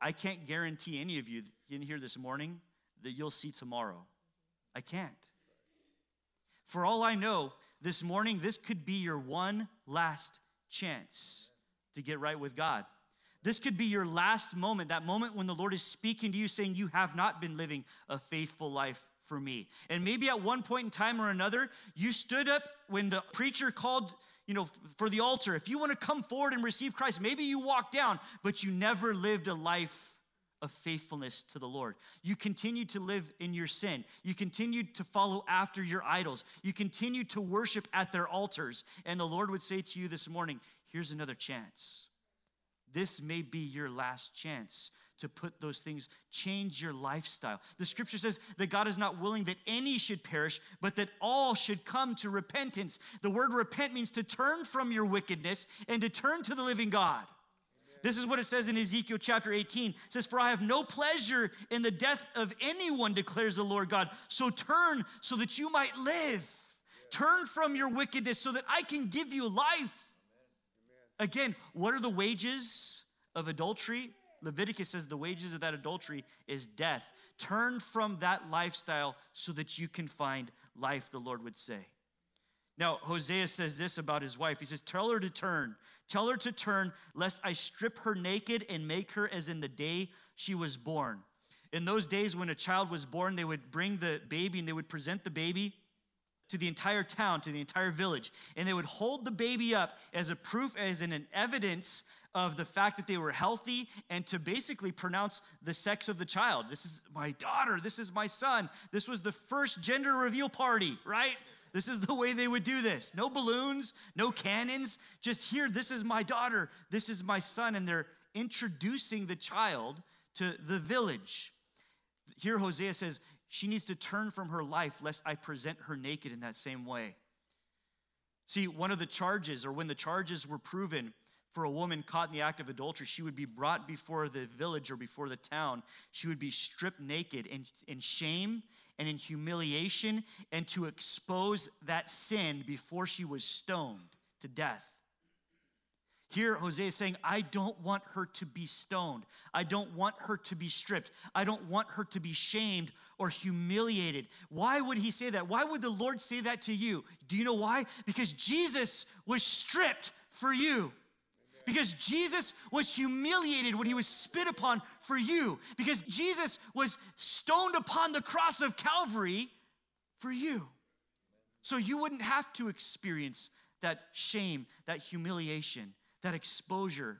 I can't guarantee any of you in here this morning that you'll see tomorrow. I can't. For all I know, this morning, this could be your one last chance to get right with God. This could be your last moment, that moment when the Lord is speaking to you, saying, You have not been living a faithful life for me. And maybe at one point in time or another, you stood up when the preacher called you know, for the altar. If you want to come forward and receive Christ, maybe you walk down, but you never lived a life of faithfulness to the Lord. You continued to live in your sin. You continued to follow after your idols. You continued to worship at their altars. And the Lord would say to you this morning, here's another chance. This may be your last chance to put those things, change your lifestyle. The scripture says that God is not willing that any should perish, but that all should come to repentance. The word repent means to turn from your wickedness and to turn to the living God. This is what it says in Ezekiel chapter 18. It says, For I have no pleasure in the death of anyone, declares the Lord God. So turn so that you might live. Turn from your wickedness so that I can give you life. Again, what are the wages of adultery? Leviticus says the wages of that adultery is death. Turn from that lifestyle so that you can find life, the Lord would say. Now, Hosea says this about his wife. He says, Tell her to turn. Tell her to turn, lest I strip her naked and make her as in the day she was born. In those days, when a child was born, they would bring the baby and they would present the baby to the entire town, to the entire village. And they would hold the baby up as a proof, as in an evidence of the fact that they were healthy and to basically pronounce the sex of the child. This is my daughter. This is my son. This was the first gender reveal party, right? This is the way they would do this. No balloons, no cannons. Just here, this is my daughter. This is my son. And they're introducing the child to the village. Here, Hosea says, she needs to turn from her life lest I present her naked in that same way. See, one of the charges, or when the charges were proven, for a woman caught in the act of adultery, she would be brought before the village or before the town. She would be stripped naked in, in shame and in humiliation and to expose that sin before she was stoned to death. Here, Hosea is saying, I don't want her to be stoned. I don't want her to be stripped. I don't want her to be shamed or humiliated. Why would he say that? Why would the Lord say that to you? Do you know why? Because Jesus was stripped for you. Because Jesus was humiliated when he was spit upon for you. Because Jesus was stoned upon the cross of Calvary for you. So you wouldn't have to experience that shame, that humiliation, that exposure.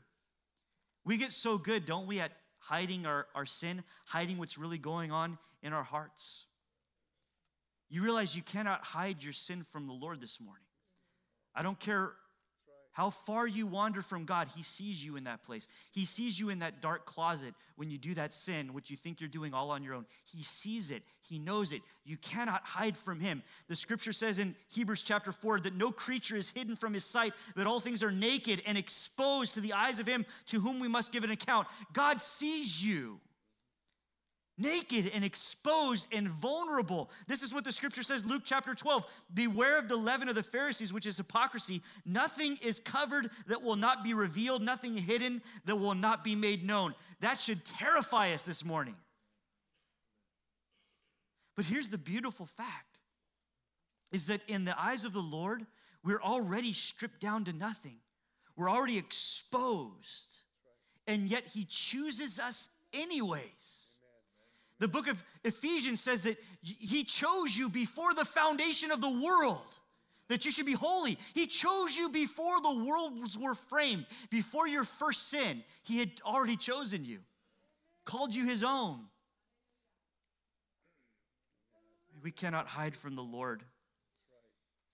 We get so good, don't we, at hiding our, our sin, hiding what's really going on in our hearts. You realize you cannot hide your sin from the Lord this morning. I don't care how far you wander from God, He sees you in that place. He sees you in that dark closet when you do that sin, which you think you're doing all on your own. He sees it, He knows it. You cannot hide from Him. The scripture says in Hebrews chapter 4 that no creature is hidden from His sight, but all things are naked and exposed to the eyes of Him to whom we must give an account. God sees you naked and exposed and vulnerable. This is what the scripture says, Luke chapter 12. Beware of the leaven of the Pharisees, which is hypocrisy. Nothing is covered that will not be revealed, nothing hidden that will not be made known. That should terrify us this morning. But here's the beautiful fact is that in the eyes of the Lord, we're already stripped down to nothing. We're already exposed. And yet he chooses us anyways. The book of Ephesians says that He chose you before the foundation of the world, that you should be holy. He chose you before the worlds were framed, before your first sin. He had already chosen you, called you His own. We cannot hide from the Lord.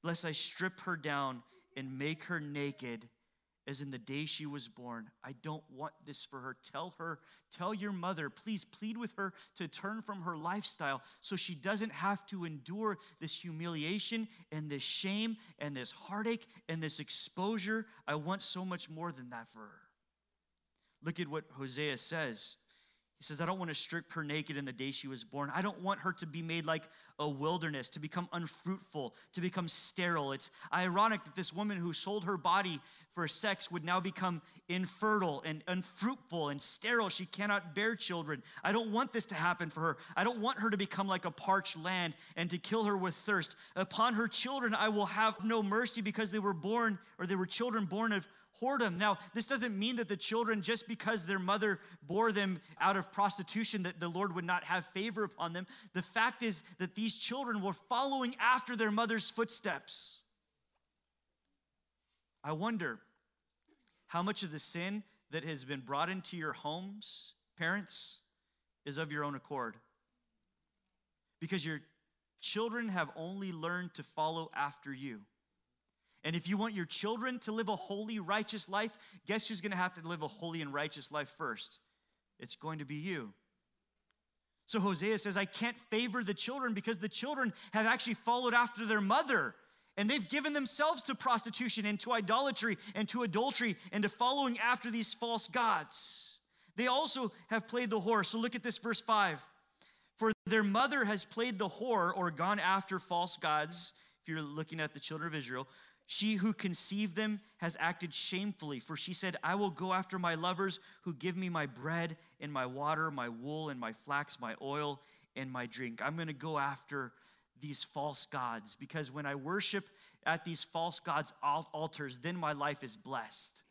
Lest I strip her down and make her naked as in the day she was born. I don't want this for her. Tell her, tell your mother, please plead with her to turn from her lifestyle so she doesn't have to endure this humiliation and this shame and this heartache and this exposure. I want so much more than that for her. Look at what Hosea says. He says, I don't want to strip her naked in the day she was born. I don't want her to be made like a wilderness, to become unfruitful, to become sterile. It's ironic that this woman who sold her body for sex would now become infertile and unfruitful and sterile. She cannot bear children. I don't want this to happen for her. I don't want her to become like a parched land and to kill her with thirst. Upon her children, I will have no mercy because they were born or they were children born of whoredom. Now, this doesn't mean that the children, just because their mother bore them out of prostitution, that the Lord would not have favor upon them. The fact is that these children were following after their mother's footsteps. I wonder how much of the sin that has been brought into your homes, parents, is of your own accord. Because your children have only learned to follow after you. And if you want your children to live a holy, righteous life, guess who's gonna have to live a holy and righteous life first? It's going to be you. So Hosea says, I can't favor the children because the children have actually followed after their mother. And they've given themselves to prostitution and to idolatry and to adultery and to following after these false gods. They also have played the whore. So look at this, verse 5. For their mother has played the whore or gone after false gods, if you're looking at the children of Israel, she who conceived them has acted shamefully, for she said, I will go after my lovers who give me my bread and my water, my wool and my flax, my oil and my drink. I'm going to go after these false gods because when I worship at these false gods' altars, then my life is blessed.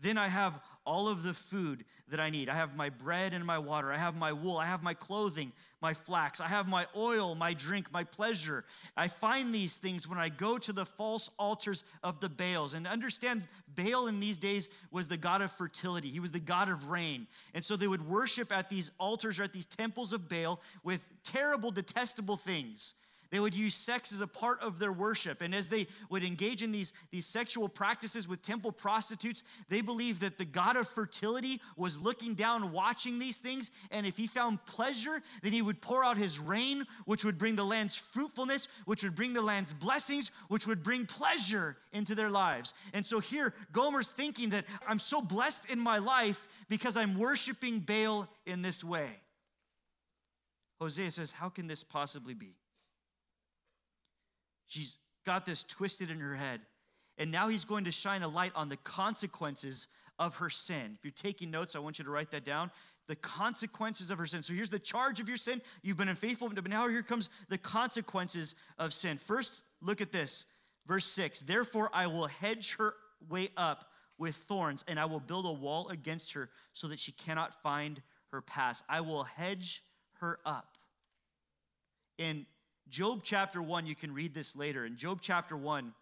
Then I have all of the food that I need. I have my bread and my water. I have my wool. I have my clothing, my flax. I have my oil, my drink, my pleasure. I find these things when I go to the false altars of the Baals. And understand, Baal in these days was the god of fertility, he was the god of rain. And so they would worship at these altars or at these temples of Baal with terrible, detestable things. They would use sex as a part of their worship. And as they would engage in these, these sexual practices with temple prostitutes, they believed that the God of fertility was looking down, watching these things. And if he found pleasure, then he would pour out his rain, which would bring the land's fruitfulness, which would bring the land's blessings, which would bring pleasure into their lives. And so here, Gomer's thinking that I'm so blessed in my life because I'm worshiping Baal in this way. Hosea says, How can this possibly be? She's got this twisted in her head. And now he's going to shine a light on the consequences of her sin. If you're taking notes, I want you to write that down. The consequences of her sin. So here's the charge of your sin. You've been unfaithful, but now here comes the consequences of sin. First, look at this. Verse 6 Therefore, I will hedge her way up with thorns, and I will build a wall against her so that she cannot find her pass. I will hedge her up. In Job chapter 1, you can read this later. In Job chapter 1,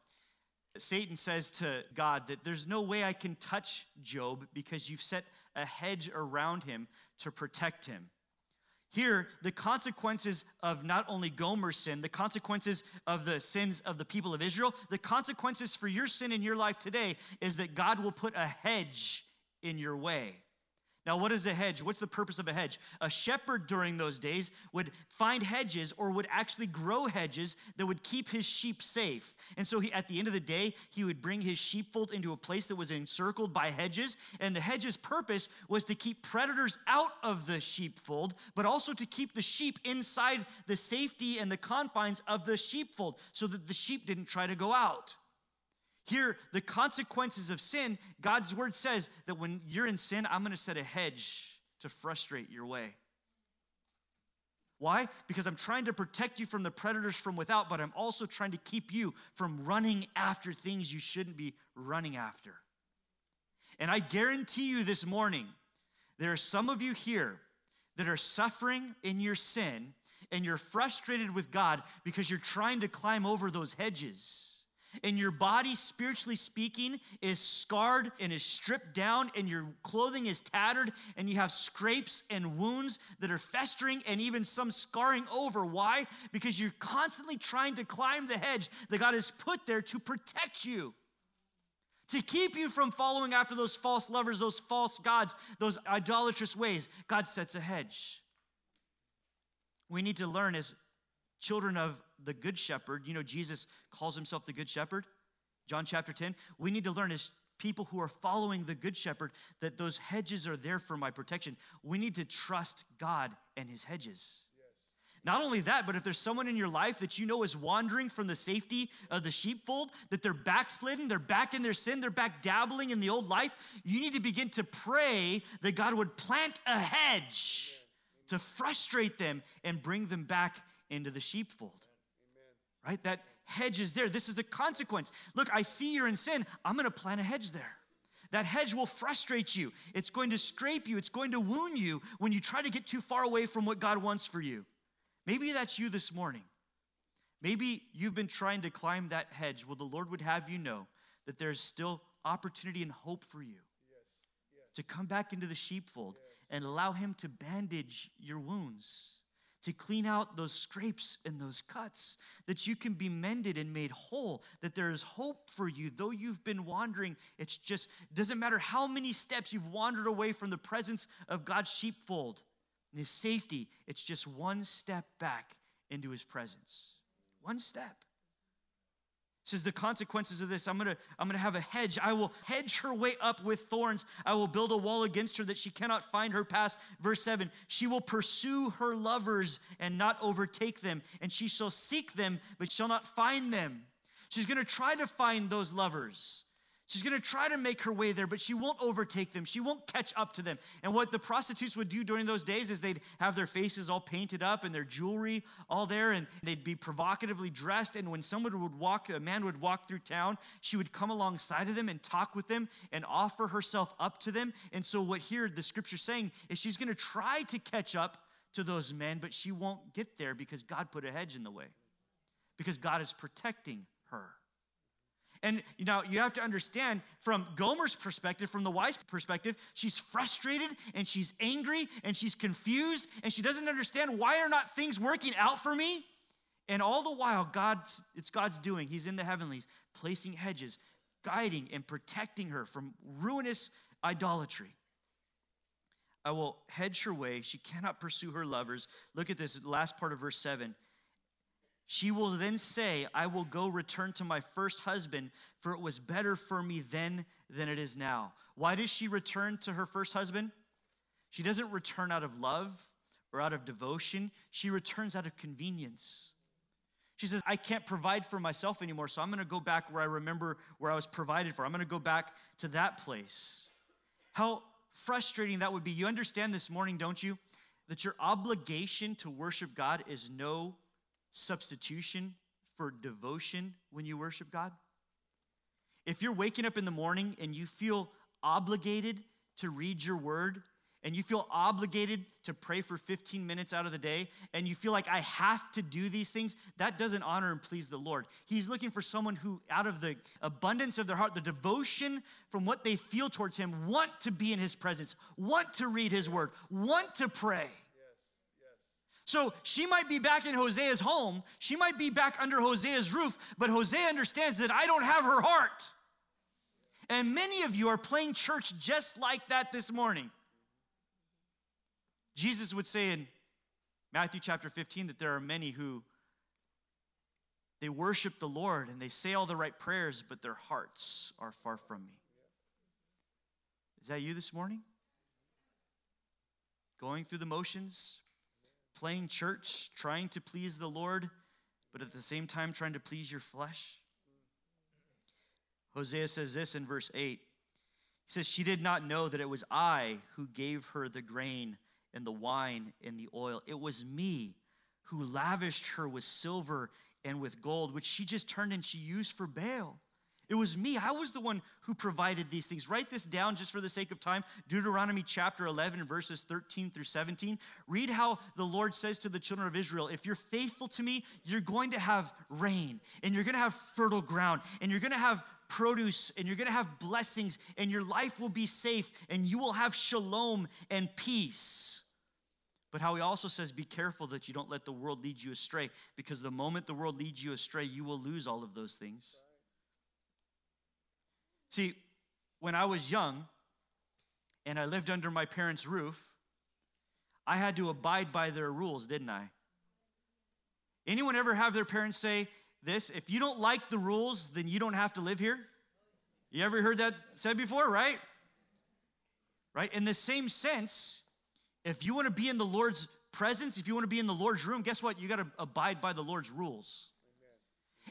Satan says to God that there's no way I can touch Job because you've set a hedge around him to protect him. Here, the consequences of not only Gomer's sin, the consequences of the sins of the people of Israel, the consequences for your sin in your life today is that God will put a hedge in your way. Now, what is a hedge? What's the purpose of a hedge? A shepherd during those days would find hedges or would actually grow hedges that would keep his sheep safe. And so, he, at the end of the day, he would bring his sheepfold into a place that was encircled by hedges. And the hedge's purpose was to keep predators out of the sheepfold, but also to keep the sheep inside the safety and the confines of the sheepfold so that the sheep didn't try to go out. Here, the consequences of sin, God's word says that when you're in sin, I'm going to set a hedge to frustrate your way. Why? Because I'm trying to protect you from the predators from without, but I'm also trying to keep you from running after things you shouldn't be running after. And I guarantee you this morning, there are some of you here that are suffering in your sin and you're frustrated with God because you're trying to climb over those hedges and your body, spiritually speaking, is scarred and is stripped down, and your clothing is tattered, and you have scrapes and wounds that are festering and even some scarring over. Why? Because you're constantly trying to climb the hedge that God has put there to protect you to keep you from following after those false lovers, those false gods, those idolatrous ways. God sets a hedge. We need to learn as children of the Good Shepherd. You know, Jesus calls himself the Good Shepherd, John chapter 10. We need to learn as people who are following the Good Shepherd that those hedges are there for my protection. We need to trust God and his hedges. Not only that, but if there's someone in your life that you know is wandering from the safety of the sheepfold, that they're backslidden, they're back in their sin, they're back dabbling in the old life, you need to begin to pray that God would plant a hedge to frustrate them and bring them back into the sheepfold. Right? That hedge is there. This is a consequence. Look, I see you're in sin. I'm going to plant a hedge there. That hedge will frustrate you. It's going to scrape you. It's going to wound you when you try to get too far away from what God wants for you. Maybe that's you this morning. Maybe you've been trying to climb that hedge. Well, the Lord would have you know that there's still opportunity and hope for you yes, yes. to come back into the sheepfold yes. and allow Him to bandage your wounds to clean out those scrapes and those cuts, that you can be mended and made whole, that there is hope for you. Though you've been wandering, it's just, doesn't matter how many steps you've wandered away from the presence of God's sheepfold, his safety, it's just one step back into his presence. One step says the consequences of this i'm gonna i'm gonna have a hedge. I will hedge her way up with thorns. I will build a wall against her that she cannot find her path verse 7 she will pursue her lovers and not overtake them and she shall seek them but shall not find them. She's gonna try to find those lovers She's gonna try to make her way there, but she won't overtake them. She won't catch up to them. And what the prostitutes would do during those days is they'd have their faces all painted up and their jewelry all there, and they'd be provocatively dressed. And when someone would walk, a man would walk through town, she would come alongside of them and talk with them and offer herself up to them. And so, what here the scripture's saying is she's gonna try to catch up to those men, but she won't get there because God put a hedge in the way, because God is protecting her. And you know, you have to understand from Gomer's perspective, from the wife's perspective, she's frustrated and she's angry and she's confused and she doesn't understand why are not things working out for me? And all the while, God's it's God's doing. He's in the heavenlies, placing hedges, guiding and protecting her from ruinous idolatry. I will hedge her way. She cannot pursue her lovers. Look at this last part of verse 7. She will then say, I will go return to my first husband, for it was better for me then than it is now. Why does she return to her first husband? She doesn't return out of love or out of devotion, she returns out of convenience. She says, I can't provide for myself anymore, so I'm gonna go back where I remember where I was provided for. I'm gonna go back to that place. How frustrating that would be. You understand this morning, don't you? That your obligation to worship God is no substitution for devotion when you worship God? If you're waking up in the morning and you feel obligated to read your word, and you feel obligated to pray for 15 minutes out of the day, and you feel like I have to do these things, that doesn't honor and please the Lord. He's looking for someone who, out of the abundance of their heart, the devotion from what they feel towards Him, want to be in His presence, want to read His word, want to pray. So she might be back in Hosea's home, she might be back under Hosea's roof, but Hosea understands that I don't have her heart. And many of you are playing church just like that this morning. Jesus would say in Matthew chapter 15 that there are many who they worship the Lord and they say all the right prayers, but their hearts are far from me. Is that you this morning? Going through the motions, playing church, trying to please the Lord, but at the same time trying to please your flesh? Hosea says this in verse 8. He says, She did not know that it was I who gave her the grain and the wine and the oil. It was me who lavished her with silver and with gold, which she just turned and she used for Baal. It was me. I was the one who provided these things. Write this down just for the sake of time. Deuteronomy chapter 11, verses 13 through 17. Read how the Lord says to the children of Israel if you're faithful to me, you're going to have rain, and you're going to have fertile ground, and you're going to have produce, and you're going to have blessings, and your life will be safe, and you will have shalom and peace. But how he also says, be careful that you don't let the world lead you astray, because the moment the world leads you astray, you will lose all of those things. See, when I was young and I lived under my parents' roof, I had to abide by their rules, didn't I? Anyone ever have their parents say this? If you don't like the rules, then you don't have to live here? You ever heard that said before, right? Right? In the same sense, if you want to be in the Lord's presence, if you want to be in the Lord's room, guess what? You got to abide by the Lord's rules.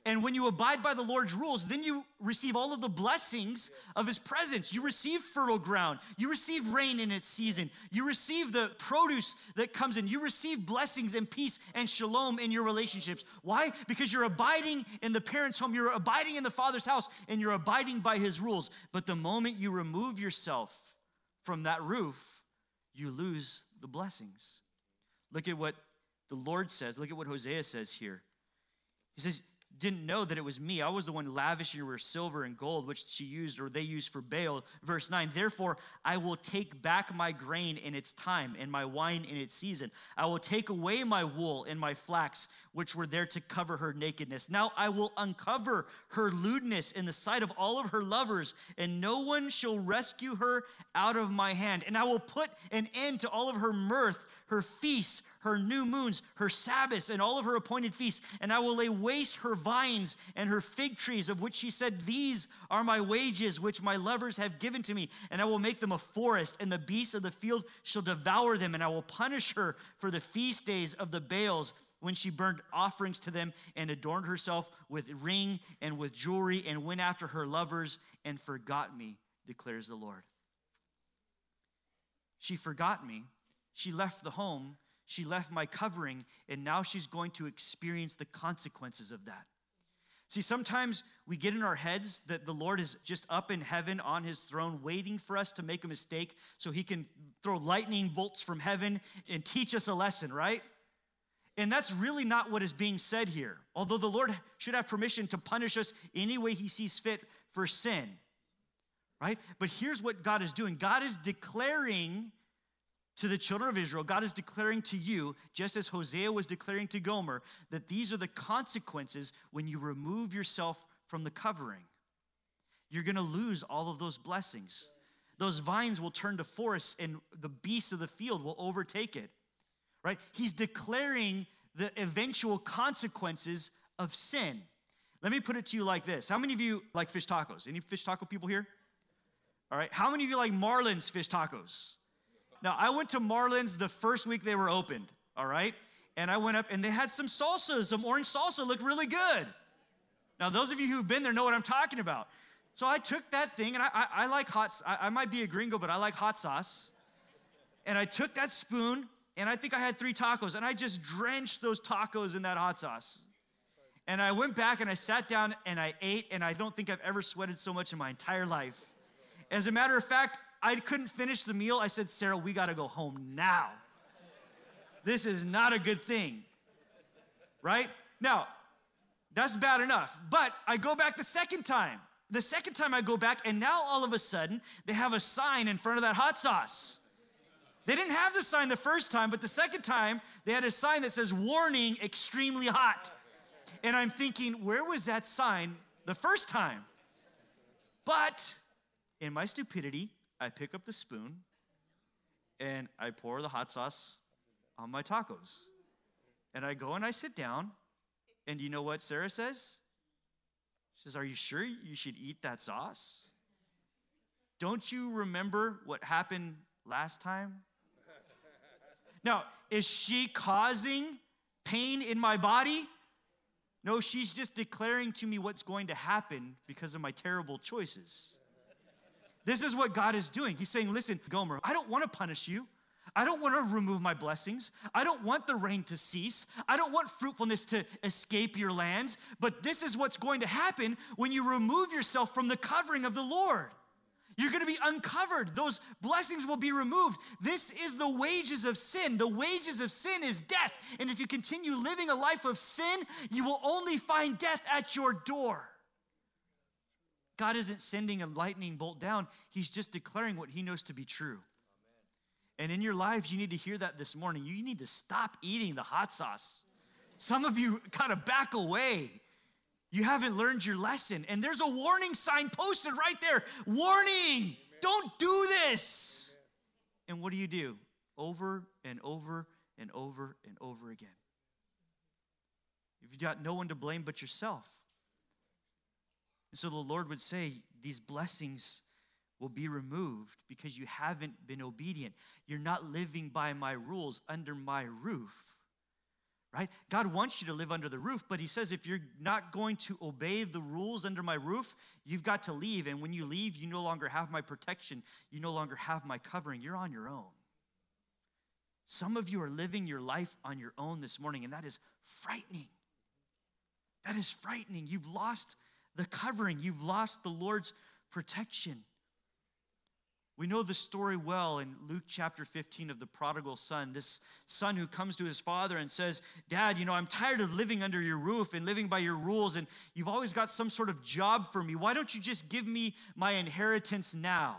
And when you abide by the Lord's rules, then you receive all of the blessings of His presence. You receive fertile ground. You receive rain in its season. You receive the produce that comes in. You receive blessings and peace and shalom in your relationships. Why? Because you're abiding in the parent's home, you're abiding in the father's house, and you're abiding by His rules. But the moment you remove yourself from that roof, you lose the blessings. Look at what the Lord says. Look at what Hosea says here. He says, didn't know that it was me. I was the one lavishing her silver and gold, which she used or they used for Baal. Verse 9, therefore I will take back my grain in its time and my wine in its season. I will take away my wool and my flax, which were there to cover her nakedness. Now I will uncover her lewdness in the sight of all of her lovers, and no one shall rescue her out of my hand. And I will put an end to all of her mirth her feasts, her new moons, her Sabbaths, and all of her appointed feasts. And I will lay waste her vines and her fig trees, of which she said, These are my wages, which my lovers have given to me. And I will make them a forest, and the beasts of the field shall devour them. And I will punish her for the feast days of the Baals when she burned offerings to them and adorned herself with ring and with jewelry and went after her lovers and forgot me, declares the Lord. She forgot me she left the home, she left my covering, and now she's going to experience the consequences of that. See, sometimes we get in our heads that the Lord is just up in heaven on his throne, waiting for us to make a mistake so he can throw lightning bolts from heaven and teach us a lesson, right? And that's really not what is being said here. Although the Lord should have permission to punish us any way he sees fit for sin, right? But here's what God is doing God is declaring to the children of Israel, God is declaring to you, just as Hosea was declaring to Gomer, that these are the consequences when you remove yourself from the covering. You're going to lose all of those blessings. Those vines will turn to forests and the beasts of the field will overtake it. Right? He's declaring the eventual consequences of sin. Let me put it to you like this. How many of you like fish tacos? Any fish taco people here? All right. How many of you like Marlin's fish tacos? Now, I went to Marlin's the first week they were opened, all right? And I went up and they had some salsas, some orange salsa looked really good. Now, those of you who've been there know what I'm talking about. So I took that thing, and I, I, I like hot, I, I might be a gringo, but I like hot sauce. And I took that spoon, and I think I had three tacos, and I just drenched those tacos in that hot sauce. And I went back and I sat down and I ate, and I don't think I've ever sweated so much in my entire life. As a matter of fact, I couldn't finish the meal. I said, Sarah, we got to go home now. This is not a good thing. Right? Now, that's bad enough. But I go back the second time. The second time I go back, and now all of a sudden, they have a sign in front of that hot sauce. They didn't have the sign the first time, but the second time, they had a sign that says, Warning, extremely hot. And I'm thinking, where was that sign the first time? But in my stupidity, I pick up the spoon and I pour the hot sauce on my tacos. And I go and I sit down. And you know what Sarah says? She says, Are you sure you should eat that sauce? Don't you remember what happened last time? Now, is she causing pain in my body? No, she's just declaring to me what's going to happen because of my terrible choices. This is what God is doing. He's saying, Listen, Gomer, I don't want to punish you. I don't want to remove my blessings. I don't want the rain to cease. I don't want fruitfulness to escape your lands. But this is what's going to happen when you remove yourself from the covering of the Lord. You're going to be uncovered. Those blessings will be removed. This is the wages of sin. The wages of sin is death. And if you continue living a life of sin, you will only find death at your door. God isn't sending a lightning bolt down, He's just declaring what He knows to be true. And in your lives, you need to hear that this morning. You need to stop eating the hot sauce. Some of you kind of back away. You haven't learned your lesson. And there's a warning sign posted right there Warning, don't do this. And what do you do? Over and over and over and over again. You've got no one to blame but yourself. And so the Lord would say, These blessings will be removed because you haven't been obedient. You're not living by my rules under my roof. Right? God wants you to live under the roof, but He says if you're not going to obey the rules under my roof, you've got to leave. And when you leave, you no longer have my protection, you no longer have my covering. You're on your own. Some of you are living your life on your own this morning, and that is frightening. That is frightening. You've lost the covering, you've lost the Lord's protection. We know the story well in Luke chapter 15 of the prodigal son. This son who comes to his father and says, Dad, you know, I'm tired of living under your roof and living by your rules, and you've always got some sort of job for me. Why don't you just give me my inheritance now?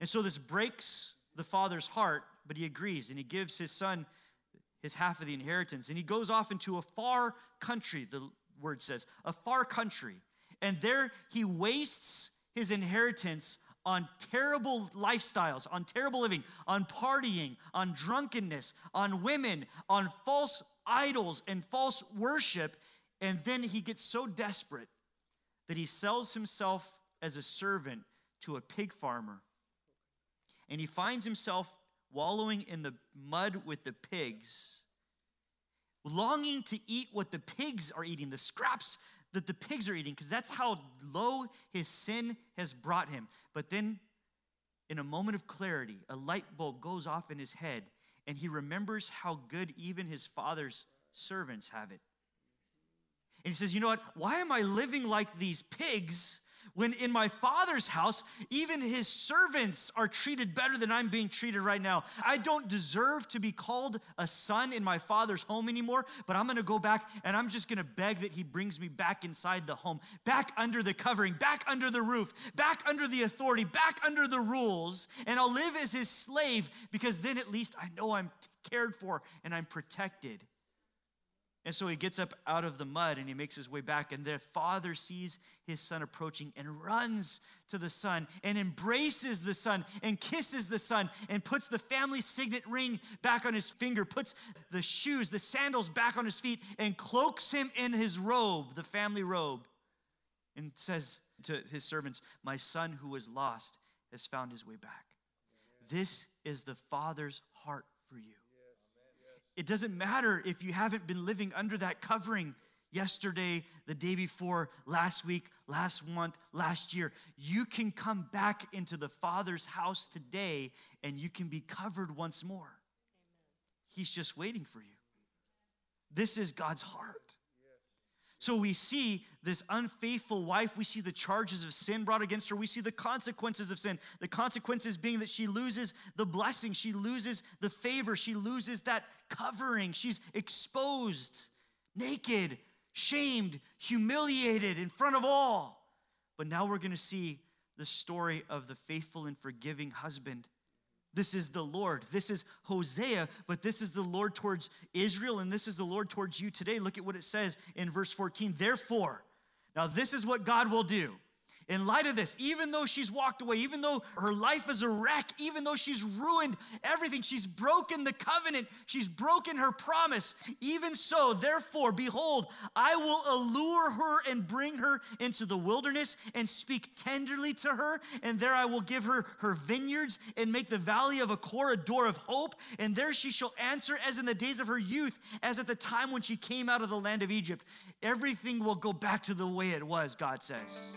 And so this breaks the father's heart, but he agrees and he gives his son his half of the inheritance. And he goes off into a far country, the word says, a far country. And there he wastes his inheritance on terrible lifestyles, on terrible living, on partying, on drunkenness, on women, on false idols and false worship. And then he gets so desperate that he sells himself as a servant to a pig farmer. And he finds himself wallowing in the mud with the pigs, longing to eat what the pigs are eating, the scraps that the pigs are eating because that's how low his sin has brought him. But then, in a moment of clarity, a light bulb goes off in his head, and he remembers how good even his father's servants have it. And he says, You know what? Why am I living like these pigs when in my father's house, even his servants are treated better than I'm being treated right now. I don't deserve to be called a son in my father's home anymore, but I'm gonna go back and I'm just gonna beg that he brings me back inside the home, back under the covering, back under the roof, back under the authority, back under the rules, and I'll live as his slave because then at least I know I'm cared for and I'm protected. And so he gets up out of the mud and he makes his way back. And the father sees his son approaching and runs to the son and embraces the son and kisses the son and puts the family signet ring back on his finger, puts the shoes, the sandals back on his feet, and cloaks him in his robe, the family robe, and says to his servants, My son who was lost has found his way back. This is the father's heart for you. It doesn't matter if you haven't been living under that covering yesterday, the day before, last week, last month, last year. You can come back into the Father's house today and you can be covered once more. Amen. He's just waiting for you. This is God's heart. So we see this unfaithful wife, we see the charges of sin brought against her, we see the consequences of sin. The consequences being that she loses the blessing, she loses the favor, she loses that covering, she's exposed, naked, shamed, humiliated in front of all. But now we're gonna see the story of the faithful and forgiving husband this is the Lord. This is Hosea, but this is the Lord towards Israel, and this is the Lord towards you today. Look at what it says in verse 14. Therefore, now this is what God will do in light of this, even though she's walked away, even though her life is a wreck, even though she's ruined everything, she's broken the covenant, she's broken her promise, even so, therefore, behold, I will allure her and bring her into the wilderness and speak tenderly to her, and there I will give her her vineyards and make the valley of Achor a door of hope, and there she shall answer as in the days of her youth, as at the time when she came out of the land of Egypt. Everything will go back to the way it was, God says.